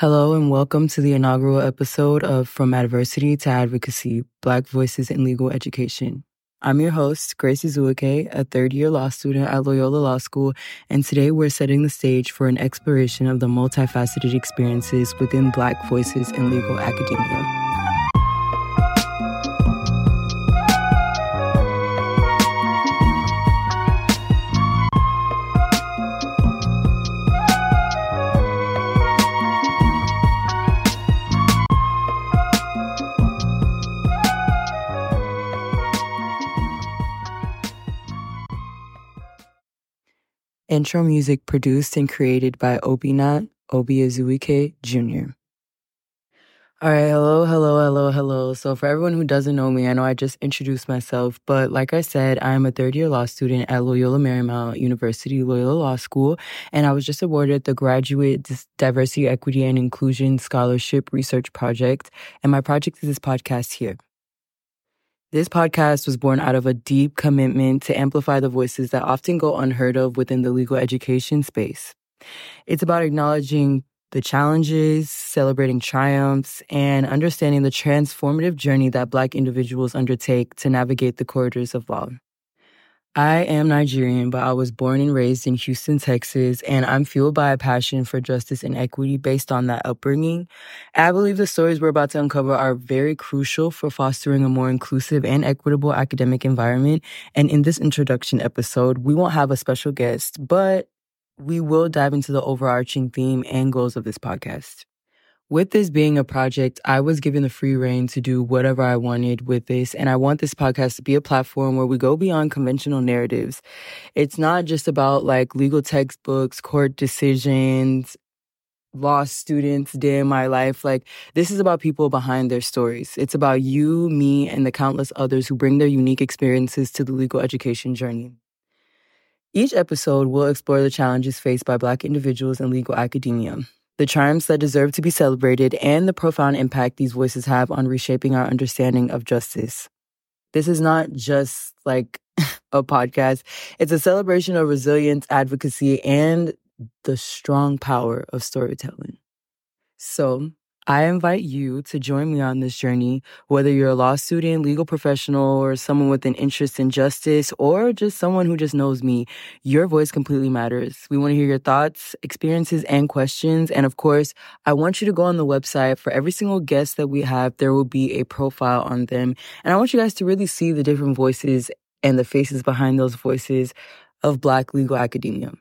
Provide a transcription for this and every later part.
Hello and welcome to the inaugural episode of From Adversity to Advocacy Black Voices in Legal Education. I'm your host, Grace Azuike, a third year law student at Loyola Law School, and today we're setting the stage for an exploration of the multifaceted experiences within Black voices in legal academia. Intro music produced and created by Obinat Obiazuike Jr. All right, hello, hello, hello, hello. So, for everyone who doesn't know me, I know I just introduced myself, but like I said, I am a third year law student at Loyola Marymount University Loyola Law School, and I was just awarded the Graduate Diversity, Equity, and Inclusion Scholarship Research Project, and my project is this podcast here. This podcast was born out of a deep commitment to amplify the voices that often go unheard of within the legal education space. It's about acknowledging the challenges, celebrating triumphs, and understanding the transformative journey that Black individuals undertake to navigate the corridors of law. I am Nigerian, but I was born and raised in Houston, Texas, and I'm fueled by a passion for justice and equity based on that upbringing. I believe the stories we're about to uncover are very crucial for fostering a more inclusive and equitable academic environment. And in this introduction episode, we won't have a special guest, but we will dive into the overarching theme and goals of this podcast. With this being a project, I was given the free reign to do whatever I wanted with this. And I want this podcast to be a platform where we go beyond conventional narratives. It's not just about like legal textbooks, court decisions, law students day in my life. Like, this is about people behind their stories. It's about you, me, and the countless others who bring their unique experiences to the legal education journey. Each episode will explore the challenges faced by Black individuals in legal academia the triumphs that deserve to be celebrated, and the profound impact these voices have on reshaping our understanding of justice. This is not just like a podcast, it's a celebration of resilience, advocacy, and the strong power of storytelling. So, I invite you to join me on this journey, whether you're a law student, legal professional, or someone with an interest in justice, or just someone who just knows me. Your voice completely matters. We want to hear your thoughts, experiences, and questions. And of course, I want you to go on the website for every single guest that we have. There will be a profile on them. And I want you guys to really see the different voices and the faces behind those voices of Black legal academia.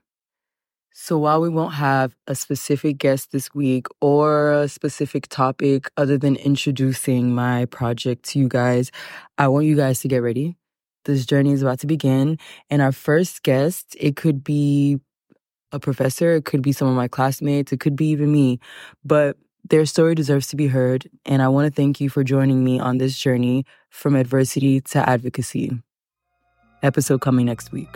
So while we won't have a specific guest this week or a specific topic other than introducing my project to you guys, I want you guys to get ready. This journey is about to begin. And our first guest, it could be a professor, it could be some of my classmates, it could be even me, but their story deserves to be heard. And I want to thank you for joining me on this journey from adversity to advocacy. Episode coming next week.